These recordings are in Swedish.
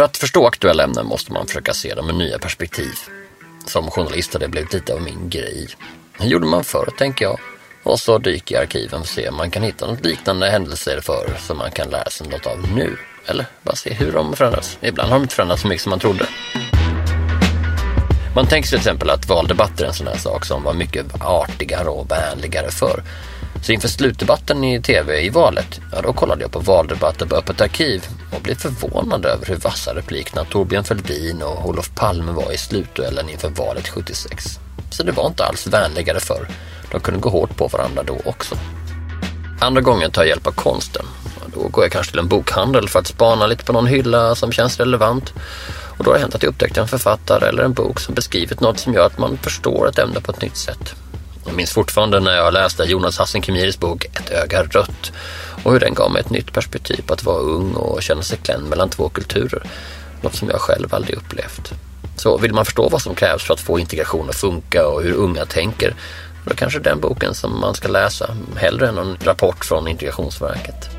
För att förstå aktuella ämnen måste man försöka se dem med nya perspektiv. Som journalist har det blivit lite av min grej. Det gjorde man förr, tänker jag. Och så dyker i arkiven och se om man kan hitta något liknande händelser för som man kan lära sig något av nu. Eller bara se hur de förändras. Ibland har de inte förändrats så mycket som man trodde. Man tänker sig till exempel att valdebatter är en sån här sak som var mycket artigare och vänligare förr. Så inför slutdebatten i tv i valet, ja då kollade jag på valdebatter på Öppet arkiv och blev förvånad över hur vassa replikerna Torbjörn Fälldin och Olof Palme var i slutduellen inför valet 76. Så det var inte alls vänligare förr. De kunde gå hårt på varandra då också. Andra gången tar jag hjälp av konsten. Då går jag kanske till en bokhandel för att spana lite på någon hylla som känns relevant. Och då har det hänt att jag upptäckt en författare eller en bok som beskrivit något som gör att man förstår ett ämne på ett nytt sätt. Jag minns fortfarande när jag läste Jonas Hassen Khemiris bok Ett öga rött och hur den gav mig ett nytt perspektiv på att vara ung och känna sig klämd mellan två kulturer. Något som jag själv aldrig upplevt. Så vill man förstå vad som krävs för att få integration att funka och hur unga tänker, då kanske den boken som man ska läsa, hellre än någon rapport från Integrationsverket.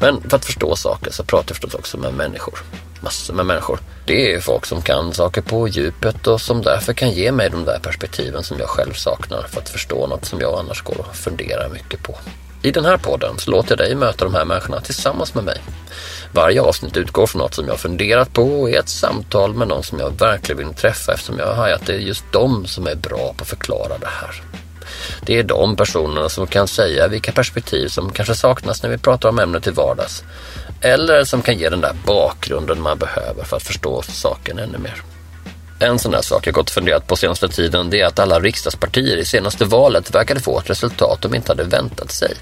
Men för att förstå saker så pratar jag förstås också med människor. Massor med människor. Det är folk som kan saker på djupet och som därför kan ge mig de där perspektiven som jag själv saknar för att förstå något som jag annars går och funderar mycket på. I den här podden så låter jag dig möta de här människorna tillsammans med mig. Varje avsnitt utgår från något som jag funderat på och är ett samtal med någon som jag verkligen vill träffa eftersom jag har hajat att det är just de som är bra på att förklara det här. Det är de personerna som kan säga vilka perspektiv som kanske saknas när vi pratar om ämnet till vardags. Eller som kan ge den där bakgrunden man behöver för att förstå saken ännu mer. En sån där sak jag gått och funderat på senaste tiden det är att alla riksdagspartier i senaste valet verkade få ett resultat de inte hade väntat sig.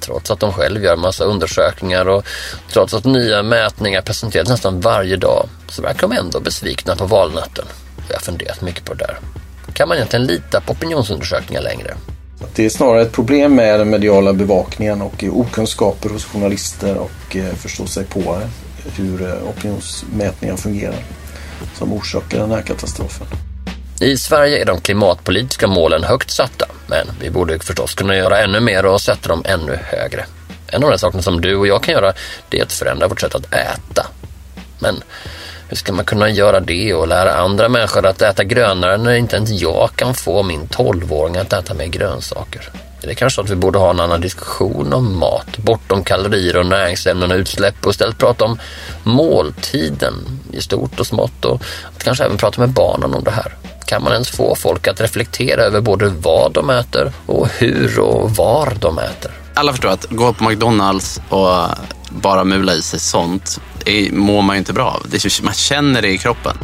Trots att de själv gör massa undersökningar och trots att nya mätningar presenteras nästan varje dag så verkar de ändå besvikna på valnatten. Jag har funderat mycket på det där. Kan man egentligen lita på opinionsundersökningar längre? Det är snarare ett problem med den mediala bevakningen och okunskaper hos journalister och förståsigpåare förstå sig på eh, hur eh, opinionsmätningar fungerar som orsakar den här katastrofen. I Sverige är de klimatpolitiska målen högt satta, men vi borde förstås kunna göra ännu mer och sätta dem ännu högre. En av de sakerna som du och jag kan göra, det är att förändra vårt sätt att äta. Men hur ska man kunna göra det och lära andra människor att äta grönare när inte ens jag kan få min 12-åring att äta mer grönsaker? Är det kanske så att vi borde ha en annan diskussion om mat, bortom kalorier och näringsämnen och utsläpp och istället prata om måltiden i stort och smått och att kanske även prata med barnen om det här. Kan man ens få folk att reflektera över både vad de äter och hur och var de äter? Alla förstår att gå på McDonalds och bara mula i sig sånt det mår man ju inte bra av. Man känner det i kroppen.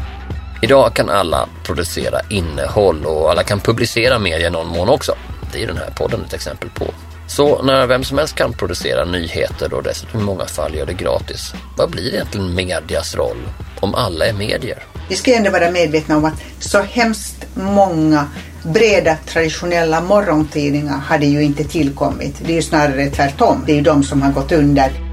Idag kan alla producera innehåll och alla kan publicera media i någon mån också. Det är den här podden ett exempel på. Så när vem som helst kan producera nyheter och dessutom i många fall gör det gratis, vad blir egentligen medias roll om alla är medier? Vi ska ändå vara medvetna om att så hemskt många breda traditionella morgontidningar hade ju inte tillkommit. Det är ju snarare tvärtom. Det är ju de som har gått under.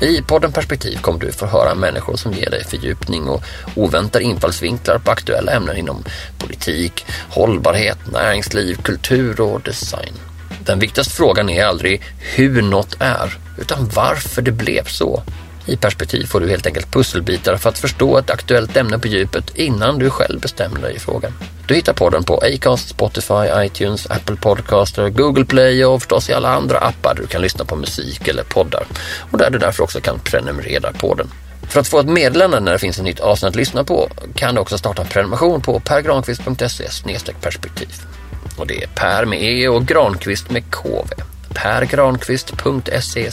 I podden Perspektiv kommer du få höra människor som ger dig fördjupning och oväntade infallsvinklar på aktuella ämnen inom politik, hållbarhet, näringsliv, kultur och design. Den viktigaste frågan är aldrig hur något är, utan varför det blev så. I perspektiv får du helt enkelt pusselbitar för att förstå ett aktuellt ämne på djupet innan du själv bestämmer dig i frågan. Du hittar podden på Acast, Spotify, iTunes, Apple Podcaster, Google Play och förstås i alla andra appar där du kan lyssna på musik eller poddar och där du därför också kan prenumerera på den. För att få ett meddelande när det finns ett nytt avsnitt att lyssna på kan du också starta en prenumeration på pergranqvist.se perspektiv. Och det är Per med E och Granqvist med KV. pergranqvist.se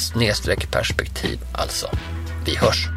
perspektiv alltså. Vi hörs!